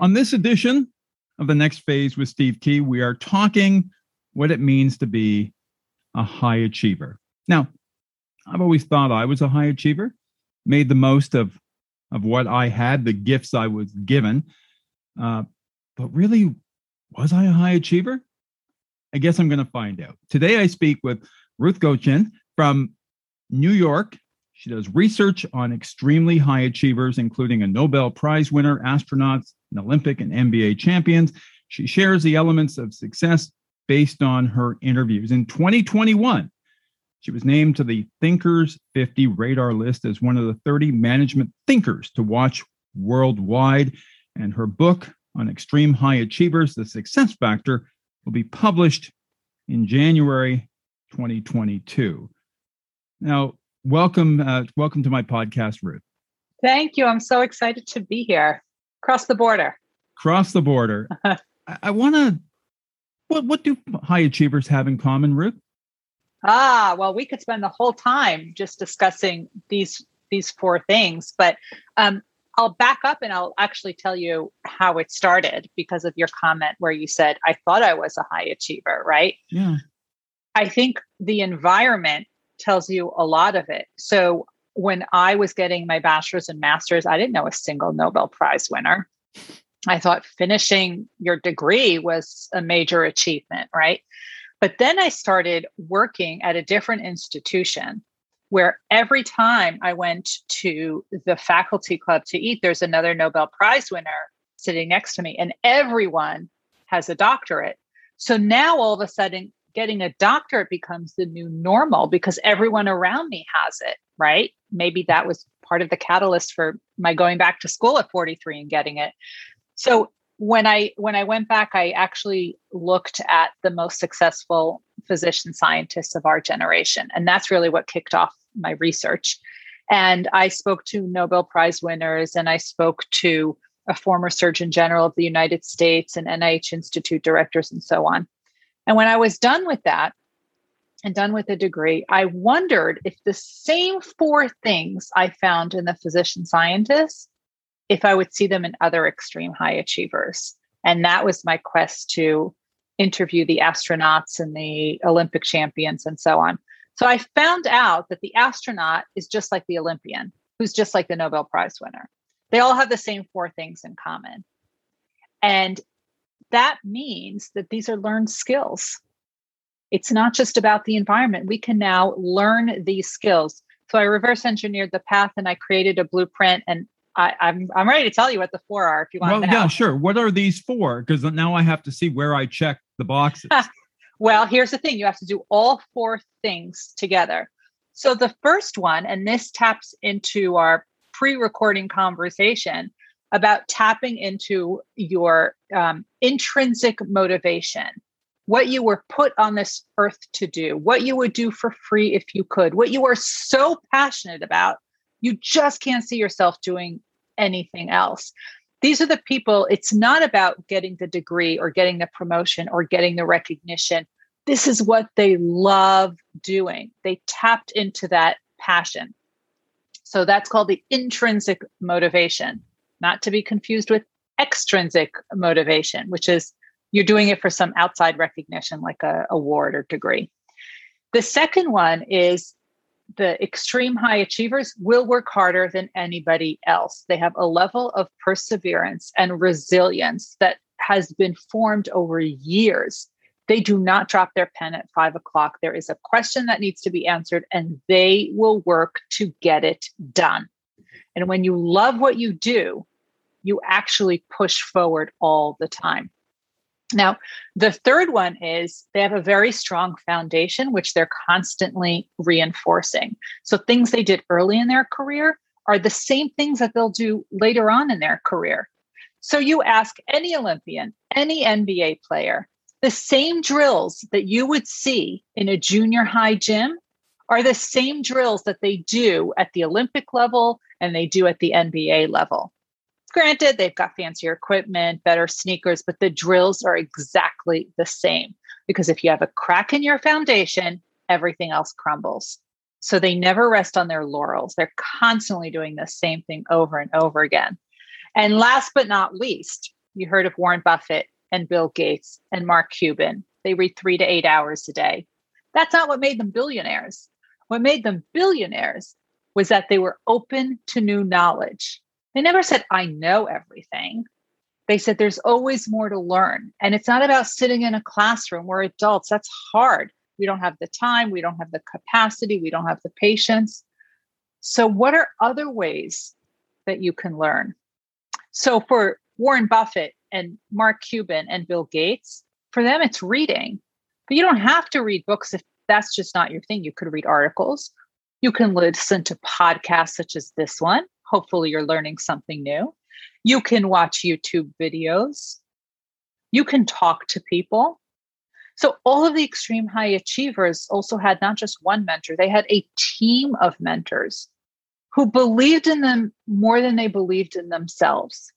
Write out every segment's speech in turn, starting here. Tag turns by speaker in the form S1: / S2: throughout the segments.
S1: On this edition of the next phase with Steve Kee, we are talking what it means to be a high achiever. Now, I've always thought I was a high achiever, made the most of of what I had, the gifts I was given. Uh, but really, was I a high achiever? I guess I'm going to find out. Today, I speak with Ruth Gotian from New York. She does research on extremely high achievers, including a Nobel Prize winner, astronauts, and Olympic and NBA champions. She shares the elements of success based on her interviews. In 2021, she was named to the Thinkers 50 radar list as one of the 30 management thinkers to watch worldwide. And her book on extreme high achievers, The Success Factor, will be published in January 2022. Now, welcome, uh, welcome to my podcast, Ruth.
S2: Thank you. I'm so excited to be here. Cross the border.
S1: Cross the border. I, I want to. What what do high achievers have in common, Ruth?
S2: Ah, well, we could spend the whole time just discussing these these four things, but um, I'll back up and I'll actually tell you how it started because of your comment where you said I thought I was a high achiever, right?
S1: Yeah.
S2: I think the environment tells you a lot of it. So when I was getting my bachelor's and master's, I didn't know a single Nobel Prize winner. I thought finishing your degree was a major achievement, right? But then I started working at a different institution where every time I went to the faculty club to eat, there's another Nobel Prize winner sitting next to me, and everyone has a doctorate. So now all of a sudden, getting a doctorate becomes the new normal because everyone around me has it, right? Maybe that was part of the catalyst for my going back to school at 43 and getting it. So when I when I went back, I actually looked at the most successful physician scientists of our generation, and that's really what kicked off my research. And I spoke to Nobel Prize winners, and I spoke to a former Surgeon General of the United States and NIH Institute directors, and so on. And when I was done with that, and done with a degree, I wondered if the same four things I found in the physician scientists if I would see them in other extreme high achievers. And that was my quest to interview the astronauts and the Olympic champions and so on. So I found out that the astronaut is just like the Olympian, who's just like the Nobel Prize winner. They all have the same four things in common. And that means that these are learned skills. It's not just about the environment. We can now learn these skills. So I reverse engineered the path and I created a blueprint and I, am I'm, I'm ready to tell you what the four are if you want.
S1: Well, yeah, sure. What are these four? Because now I have to see where I check the boxes.
S2: well, here's the thing: you have to do all four things together. So the first one, and this taps into our pre-recording conversation about tapping into your um, intrinsic motivation what you were put on this earth to do, what you would do for free if you could, what you are so passionate about you just can't see yourself doing anything else. These are the people, it's not about getting the degree or getting the promotion or getting the recognition. This is what they love doing. They tapped into that passion. So that's called the intrinsic motivation, not to be confused with extrinsic motivation, which is you're doing it for some outside recognition like a award or degree. The second one is the extreme high achievers will work harder than anybody else. They have a level of perseverance and resilience that has been formed over years. They do not drop their pen at five o'clock. There is a question that needs to be answered, and they will work to get it done. And when you love what you do, you actually push forward all the time. Now, the third one is they have a very strong foundation, which they're constantly reinforcing. So, things they did early in their career are the same things that they'll do later on in their career. So, you ask any Olympian, any NBA player, the same drills that you would see in a junior high gym are the same drills that they do at the Olympic level and they do at the NBA level. Granted, they've got fancier equipment, better sneakers, but the drills are exactly the same because if you have a crack in your foundation, everything else crumbles. So they never rest on their laurels. They're constantly doing the same thing over and over again. And last but not least, you heard of Warren Buffett and Bill Gates and Mark Cuban. They read three to eight hours a day. That's not what made them billionaires. What made them billionaires was that they were open to new knowledge. They never said, I know everything. They said, there's always more to learn. And it's not about sitting in a classroom. We're adults. That's hard. We don't have the time. We don't have the capacity. We don't have the patience. So, what are other ways that you can learn? So, for Warren Buffett and Mark Cuban and Bill Gates, for them, it's reading. But you don't have to read books if that's just not your thing. You could read articles. You can listen to podcasts such as this one. Hopefully, you're learning something new. You can watch YouTube videos. You can talk to people. So, all of the extreme high achievers also had not just one mentor, they had a team of mentors who believed in them more than they believed in themselves.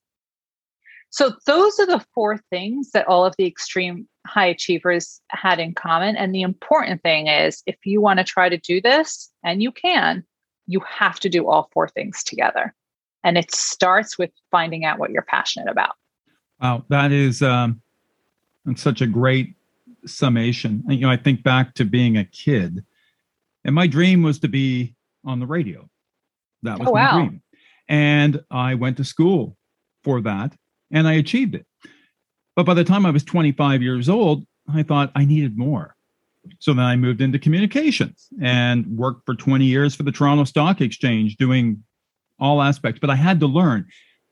S2: So, those are the four things that all of the extreme high achievers had in common. And the important thing is if you want to try to do this, and you can, you have to do all four things together. And it starts with finding out what you're passionate about.
S1: Wow, that is um, such a great summation. You know, I think back to being a kid, and my dream was to be on the radio. That was oh, my wow. dream. And I went to school for that and I achieved it. But by the time I was 25 years old, I thought I needed more. So then I moved into communications and worked for 20 years for the Toronto Stock Exchange doing all aspects. But I had to learn.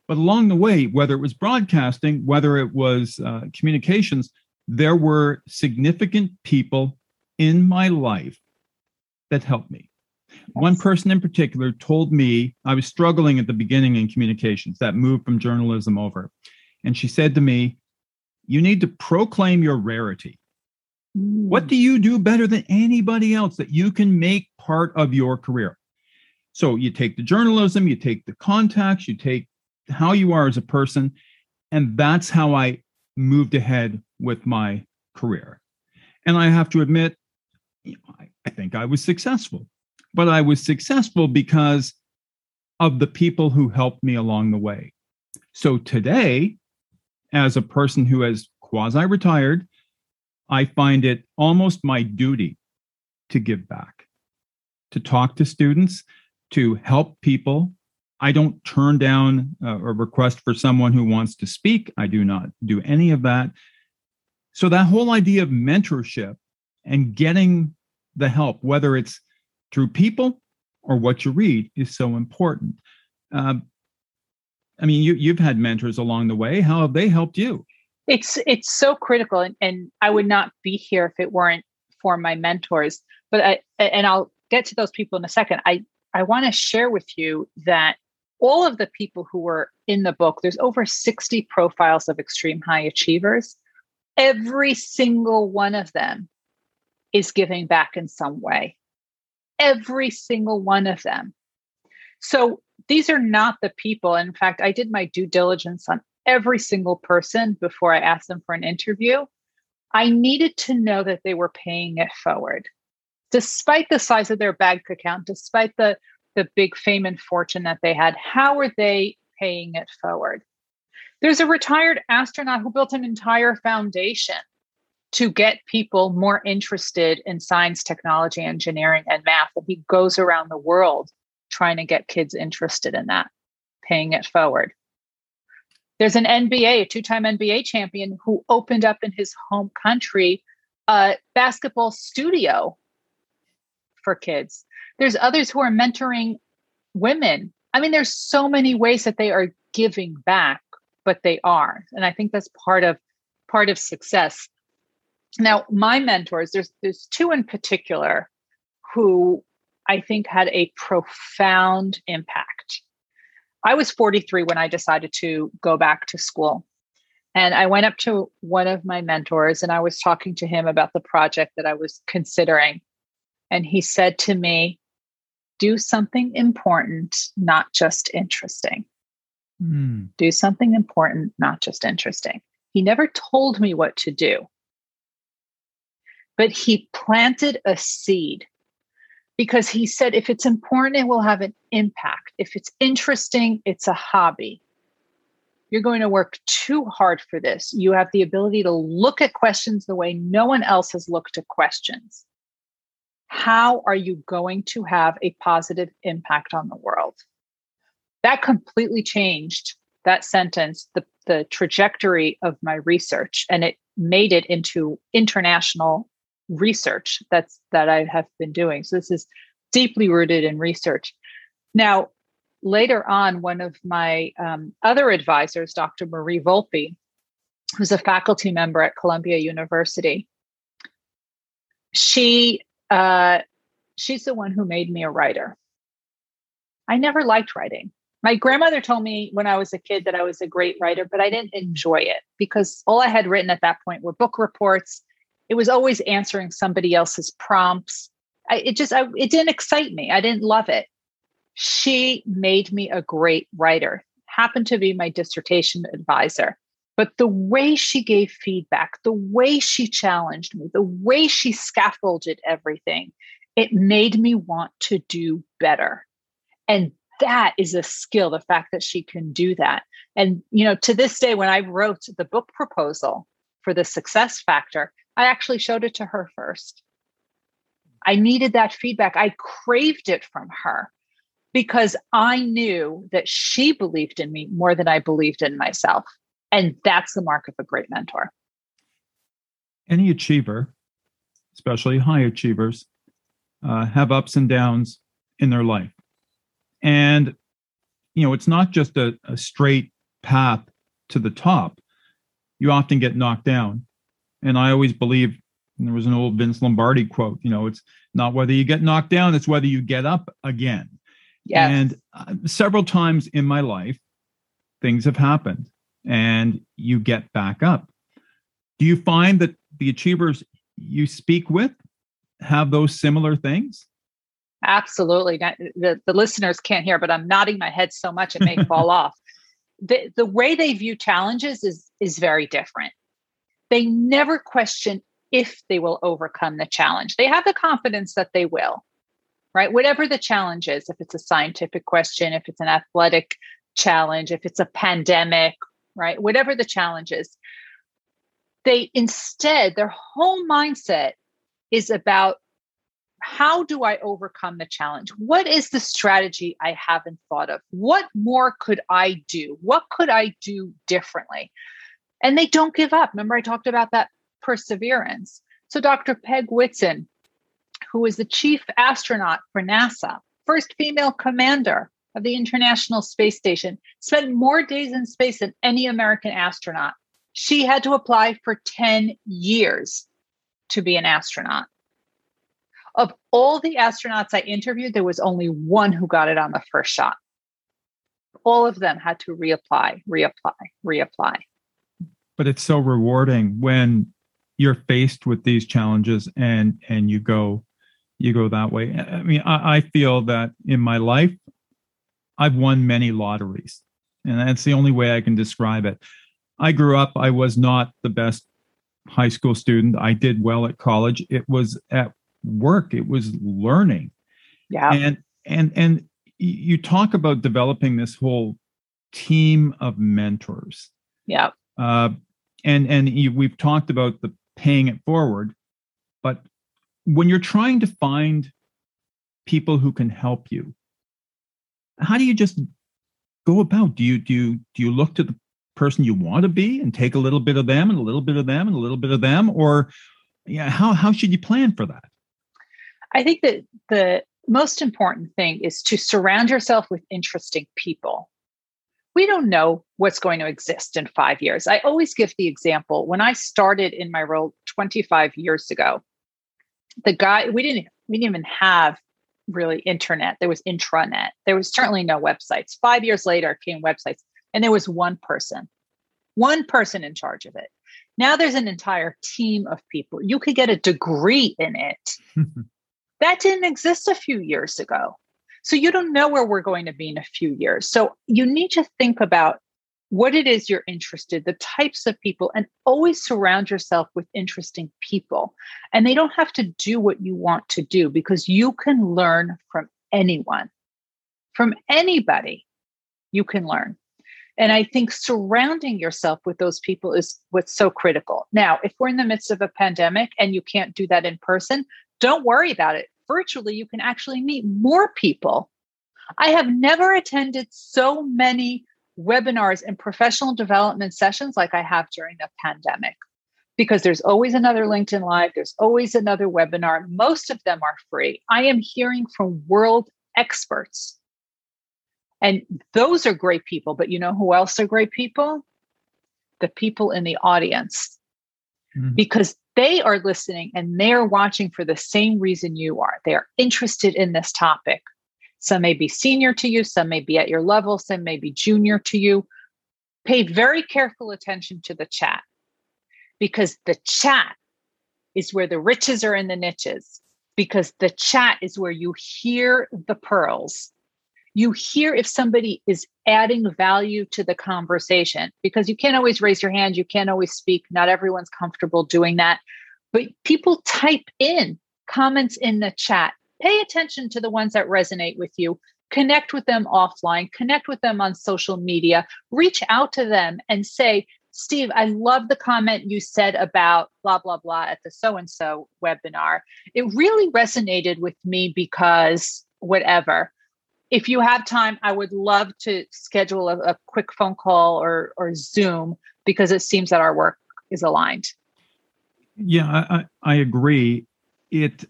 S1: But along the way, whether it was broadcasting, whether it was uh, communications, there were significant people in my life that helped me. One person in particular told me I was struggling at the beginning in communications, that move from journalism over. And she said to me, You need to proclaim your rarity. What do you do better than anybody else that you can make part of your career? So you take the journalism, you take the contacts, you take how you are as a person. And that's how I moved ahead with my career. And I have to admit, I think I was successful but I was successful because of the people who helped me along the way. So today, as a person who has quasi retired, I find it almost my duty to give back, to talk to students, to help people. I don't turn down a request for someone who wants to speak. I do not do any of that. So, that whole idea of mentorship and getting the help, whether it's through people or what you read is so important. Um, I mean, you, you've had mentors along the way. How have they helped you?
S2: It's it's so critical, and, and I would not be here if it weren't for my mentors. But I, and I'll get to those people in a second. I I want to share with you that all of the people who were in the book, there's over 60 profiles of extreme high achievers. Every single one of them is giving back in some way every single one of them. So these are not the people. In fact, I did my due diligence on every single person before I asked them for an interview. I needed to know that they were paying it forward. Despite the size of their bank account, despite the, the big fame and fortune that they had, how are they paying it forward? There's a retired astronaut who built an entire foundation to get people more interested in science, technology, engineering, and math. And he goes around the world trying to get kids interested in that, paying it forward. There's an NBA, a two time NBA champion, who opened up in his home country a basketball studio for kids. There's others who are mentoring women. I mean, there's so many ways that they are giving back, but they are. And I think that's part of part of success now, my mentors, there's there's two in particular who I think had a profound impact. I was 43 when I decided to go back to school. And I went up to one of my mentors and I was talking to him about the project that I was considering. And he said to me, Do something important, not just interesting. Mm. Do something important, not just interesting. He never told me what to do but he planted a seed because he said if it's important, it will have an impact. If it's interesting, it's a hobby. you're going to work too hard for this. You have the ability to look at questions the way no one else has looked at questions. How are you going to have a positive impact on the world? That completely changed that sentence, the, the trajectory of my research, and it made it into international research that's that I have been doing. So this is deeply rooted in research. Now, later on, one of my um, other advisors, Dr. Marie Volpe, who's a faculty member at Columbia University, she uh, she's the one who made me a writer. I never liked writing. My grandmother told me when I was a kid that I was a great writer, but I didn't enjoy it because all I had written at that point were book reports. It was always answering somebody else's prompts. I, it just I, it didn't excite me. I didn't love it. She made me a great writer. Happened to be my dissertation advisor. But the way she gave feedback, the way she challenged me, the way she scaffolded everything, it made me want to do better. And that is a skill, the fact that she can do that. And, you know, to this day, when I wrote the book proposal for the success factor, I actually showed it to her first. I needed that feedback. I craved it from her because I knew that she believed in me more than I believed in myself. And that's the mark of a great mentor.
S1: Any achiever, especially high achievers, uh, have ups and downs in their life. And, you know, it's not just a, a straight path to the top. You often get knocked down. And I always believe there was an old Vince Lombardi quote, you know, it's not whether you get knocked down, it's whether you get up again.
S2: Yes.
S1: And uh, several times in my life, things have happened and you get back up. Do you find that the achievers you speak with have those similar things?
S2: Absolutely. The, the listeners can't hear, but I'm nodding my head so much it may fall off. The, the way they view challenges is, is very different. They never question if they will overcome the challenge. They have the confidence that they will, right? Whatever the challenge is, if it's a scientific question, if it's an athletic challenge, if it's a pandemic, right? Whatever the challenge is, they instead, their whole mindset is about how do I overcome the challenge? What is the strategy I haven't thought of? What more could I do? What could I do differently? And they don't give up. Remember, I talked about that perseverance. So, Dr. Peg Whitson, who is the chief astronaut for NASA, first female commander of the International Space Station, spent more days in space than any American astronaut. She had to apply for 10 years to be an astronaut. Of all the astronauts I interviewed, there was only one who got it on the first shot. All of them had to reapply, reapply, reapply.
S1: But it's so rewarding when you're faced with these challenges and and you go you go that way. I mean, I, I feel that in my life, I've won many lotteries, and that's the only way I can describe it. I grew up, I was not the best high school student. I did well at college. It was at work, it was learning.
S2: Yeah.
S1: And and and you talk about developing this whole team of mentors.
S2: Yeah.
S1: Uh, and and you, we've talked about the paying it forward. But when you're trying to find people who can help you, how do you just go about? Do you do you do you look to the person you want to be and take a little bit of them and a little bit of them and a little bit of them, or yeah, how how should you plan for that?
S2: I think that the most important thing is to surround yourself with interesting people we don't know what's going to exist in five years. I always give the example when I started in my role 25 years ago, the guy, we didn't, we didn't even have really internet. There was intranet. There was certainly no websites. Five years later came websites, and there was one person, one person in charge of it. Now there's an entire team of people. You could get a degree in it. that didn't exist a few years ago. So you don't know where we're going to be in a few years. So you need to think about what it is you're interested, the types of people, and always surround yourself with interesting people. And they don't have to do what you want to do because you can learn from anyone, from anybody. You can learn. And I think surrounding yourself with those people is what's so critical. Now, if we're in the midst of a pandemic and you can't do that in person, don't worry about it. Virtually, you can actually meet more people. I have never attended so many webinars and professional development sessions like I have during the pandemic because there's always another LinkedIn Live, there's always another webinar. Most of them are free. I am hearing from world experts. And those are great people. But you know who else are great people? The people in the audience. Mm-hmm. Because they are listening and they're watching for the same reason you are. They are interested in this topic. Some may be senior to you, some may be at your level, some may be junior to you. Pay very careful attention to the chat because the chat is where the riches are in the niches, because the chat is where you hear the pearls. You hear if somebody is adding value to the conversation because you can't always raise your hand, you can't always speak. Not everyone's comfortable doing that. But people type in comments in the chat. Pay attention to the ones that resonate with you. Connect with them offline, connect with them on social media, reach out to them and say, Steve, I love the comment you said about blah, blah, blah at the so and so webinar. It really resonated with me because whatever. If you have time, I would love to schedule a, a quick phone call or, or Zoom because it seems that our work is aligned.
S1: Yeah, I, I agree. It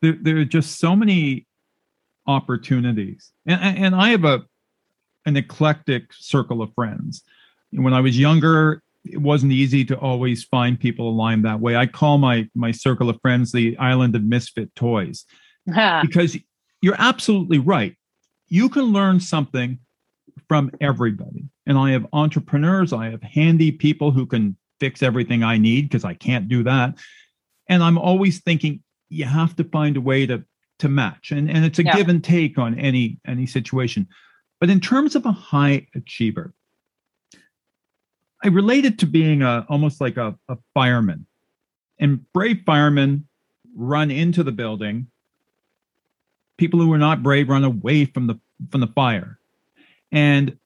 S1: there, there are just so many opportunities, and and I have a an eclectic circle of friends when I was younger, it wasn't easy to always find people aligned that way. I call my my circle of friends the island of misfit toys because you're absolutely right. You can learn something from everybody. And I have entrepreneurs, I have handy people who can fix everything I need because I can't do that. And I'm always thinking you have to find a way to to match. And and it's a yeah. give and take on any any situation. But in terms of a high achiever, I relate it to being a almost like a, a fireman. And brave firemen run into the building. People who are not brave run away from the from the fire. And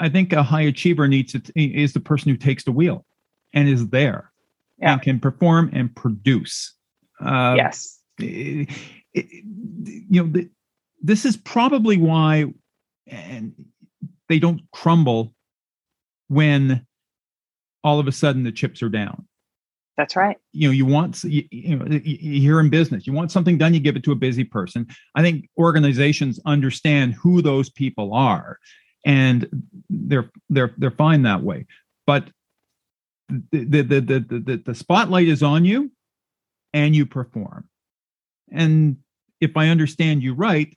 S1: I think a high achiever needs to is the person who takes the wheel and is there yeah. and can perform and produce.
S2: Uh, yes.
S1: It, it, you know, the, this is probably why and they don't crumble when all of a sudden the chips are down.
S2: That's right.
S1: You know, you want you, you know you're in business. You want something done, you give it to a busy person. I think organizations understand who those people are, and they're they're they're fine that way. But the the the the the, the spotlight is on you, and you perform. And if I understand you right,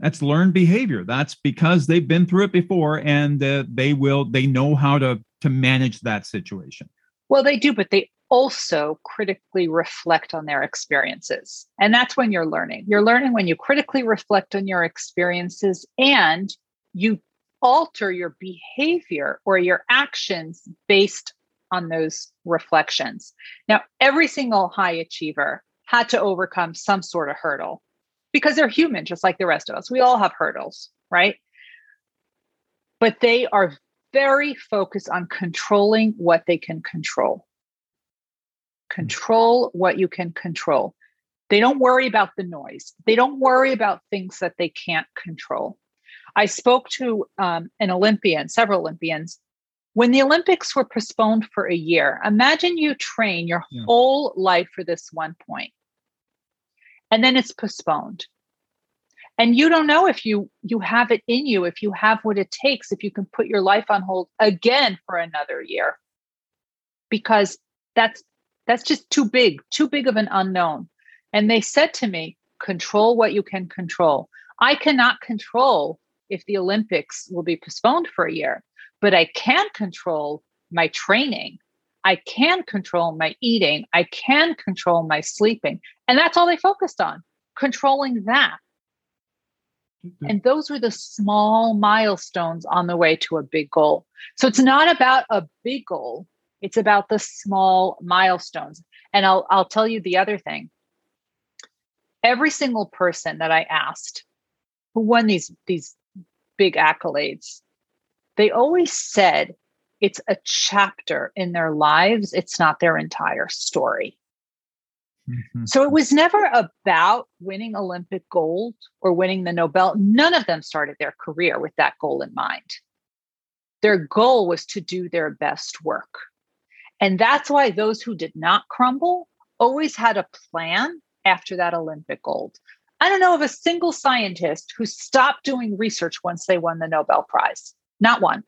S1: that's learned behavior. That's because they've been through it before, and uh, they will they know how to to manage that situation?
S2: Well, they do, but they also critically reflect on their experiences. And that's when you're learning. You're learning when you critically reflect on your experiences and you alter your behavior or your actions based on those reflections. Now, every single high achiever had to overcome some sort of hurdle because they're human, just like the rest of us. We all have hurdles, right? But they are very focused on controlling what they can control. Control what you can control. They don't worry about the noise. They don't worry about things that they can't control. I spoke to um, an Olympian, several Olympians. When the Olympics were postponed for a year, imagine you train your yeah. whole life for this one point, and then it's postponed and you don't know if you you have it in you if you have what it takes if you can put your life on hold again for another year because that's that's just too big too big of an unknown. And they said to me control what you can control. I cannot control if the olympics will be postponed for a year but i can control my training. I can control my eating. I can control my sleeping. And that's all they focused on controlling that. Mm-hmm. And those were the small milestones on the way to a big goal. So it's not about a big goal, it's about the small milestones. And I'll, I'll tell you the other thing. Every single person that I asked who won these, these big accolades, they always said it's a chapter in their lives, it's not their entire story. Mm-hmm. So it was never about winning Olympic gold or winning the Nobel. None of them started their career with that goal in mind. Their goal was to do their best work. And that's why those who did not crumble always had a plan after that Olympic gold. I don't know of a single scientist who stopped doing research once they won the Nobel Prize. Not one.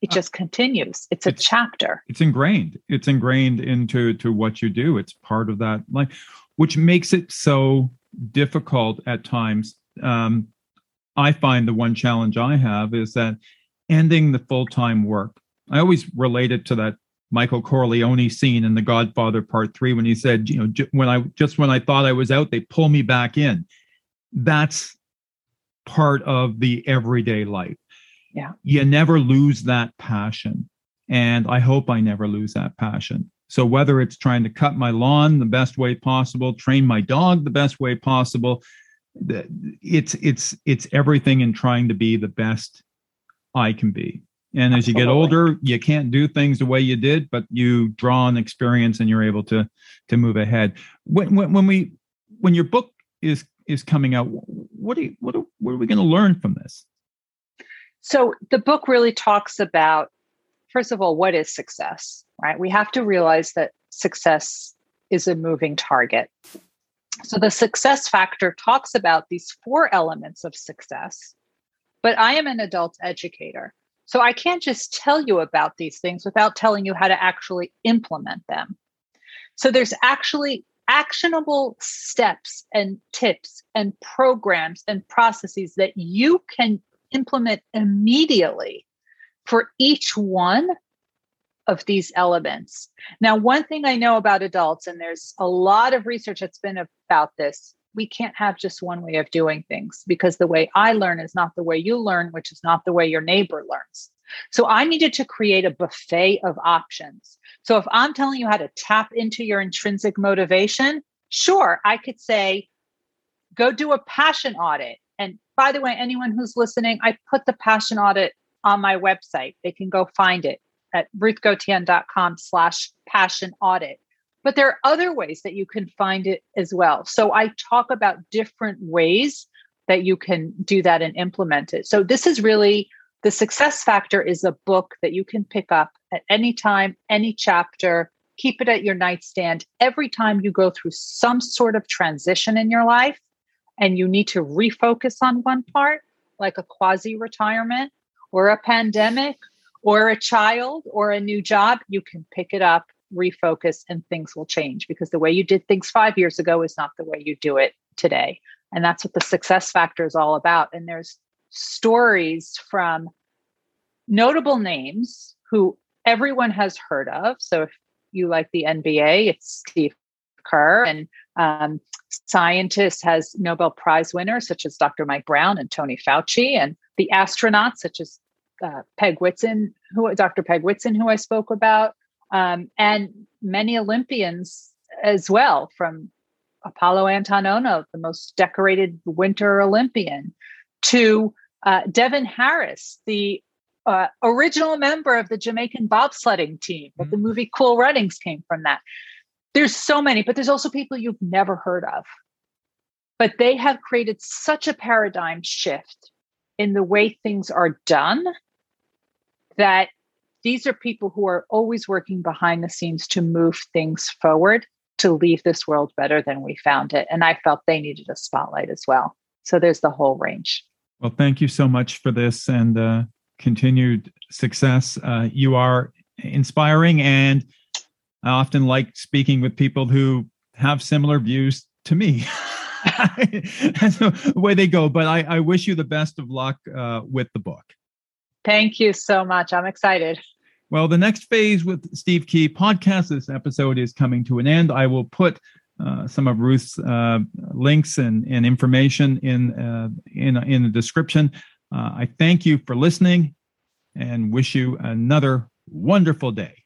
S2: It uh, just continues. It's a it's, chapter.
S1: It's ingrained. It's ingrained into to what you do. It's part of that life, which makes it so difficult at times. Um, I find the one challenge I have is that ending the full time work. I always relate it to that Michael Corleone scene in The Godfather Part Three when he said, you know, when I just when I thought I was out, they pull me back in. That's part of the everyday life.
S2: Yeah.
S1: You never lose that passion. And I hope I never lose that passion. So whether it's trying to cut my lawn the best way possible, train my dog the best way possible, it's it's it's everything in trying to be the best I can be. And as Absolutely. you get older, you can't do things the way you did, but you draw on experience and you're able to to move ahead. When when, when we when your book is is coming out, what are you, what are, what are we going to learn from this?
S2: So the book really talks about first of all what is success, right? We have to realize that success is a moving target. So the success factor talks about these four elements of success. But I am an adult educator. So I can't just tell you about these things without telling you how to actually implement them. So there's actually actionable steps and tips and programs and processes that you can implement immediately for each one of these elements. Now, one thing I know about adults, and there's a lot of research that's been about this, we can't have just one way of doing things because the way I learn is not the way you learn, which is not the way your neighbor learns. So I needed to create a buffet of options. So if I'm telling you how to tap into your intrinsic motivation, sure, I could say, go do a passion audit. And by the way, anyone who's listening, I put the passion audit on my website. They can go find it at ruthgotian.com slash passion audit. But there are other ways that you can find it as well. So I talk about different ways that you can do that and implement it. So this is really the success factor is a book that you can pick up at any time, any chapter, keep it at your nightstand every time you go through some sort of transition in your life and you need to refocus on one part, like a quasi retirement or a pandemic or a child or a new job, you can pick it up refocus and things will change because the way you did things five years ago is not the way you do it today. And that's what the success factor is all about. And there's stories from notable names who everyone has heard of. So if you like the NBA, it's Steve Kerr and um, scientists has Nobel Prize winners such as Dr. Mike Brown and Tony Fauci, and the astronauts such as uh, Peg Whitson, who Dr. Peg Whitson, who I spoke about, um, and many Olympians as well, from Apolo Anton Ohno, the most decorated Winter Olympian, to uh, Devon Harris, the uh, original member of the Jamaican bobsledding team. But the mm-hmm. movie Cool Runnings came from that. There's so many, but there's also people you've never heard of. But they have created such a paradigm shift in the way things are done that these are people who are always working behind the scenes to move things forward to leave this world better than we found it. And I felt they needed a spotlight as well. So there's the whole range.
S1: Well, thank you so much for this and uh, continued success. Uh, you are inspiring, and I often like speaking with people who have similar views to me. That's the way they go. But I, I wish you the best of luck uh, with the book.
S2: Thank you so much. I'm excited.
S1: Well, the next phase with Steve Kee podcast, this episode is coming to an end. I will put uh, some of Ruth's uh, links and, and information in, uh, in, in the description. Uh, I thank you for listening and wish you another wonderful day.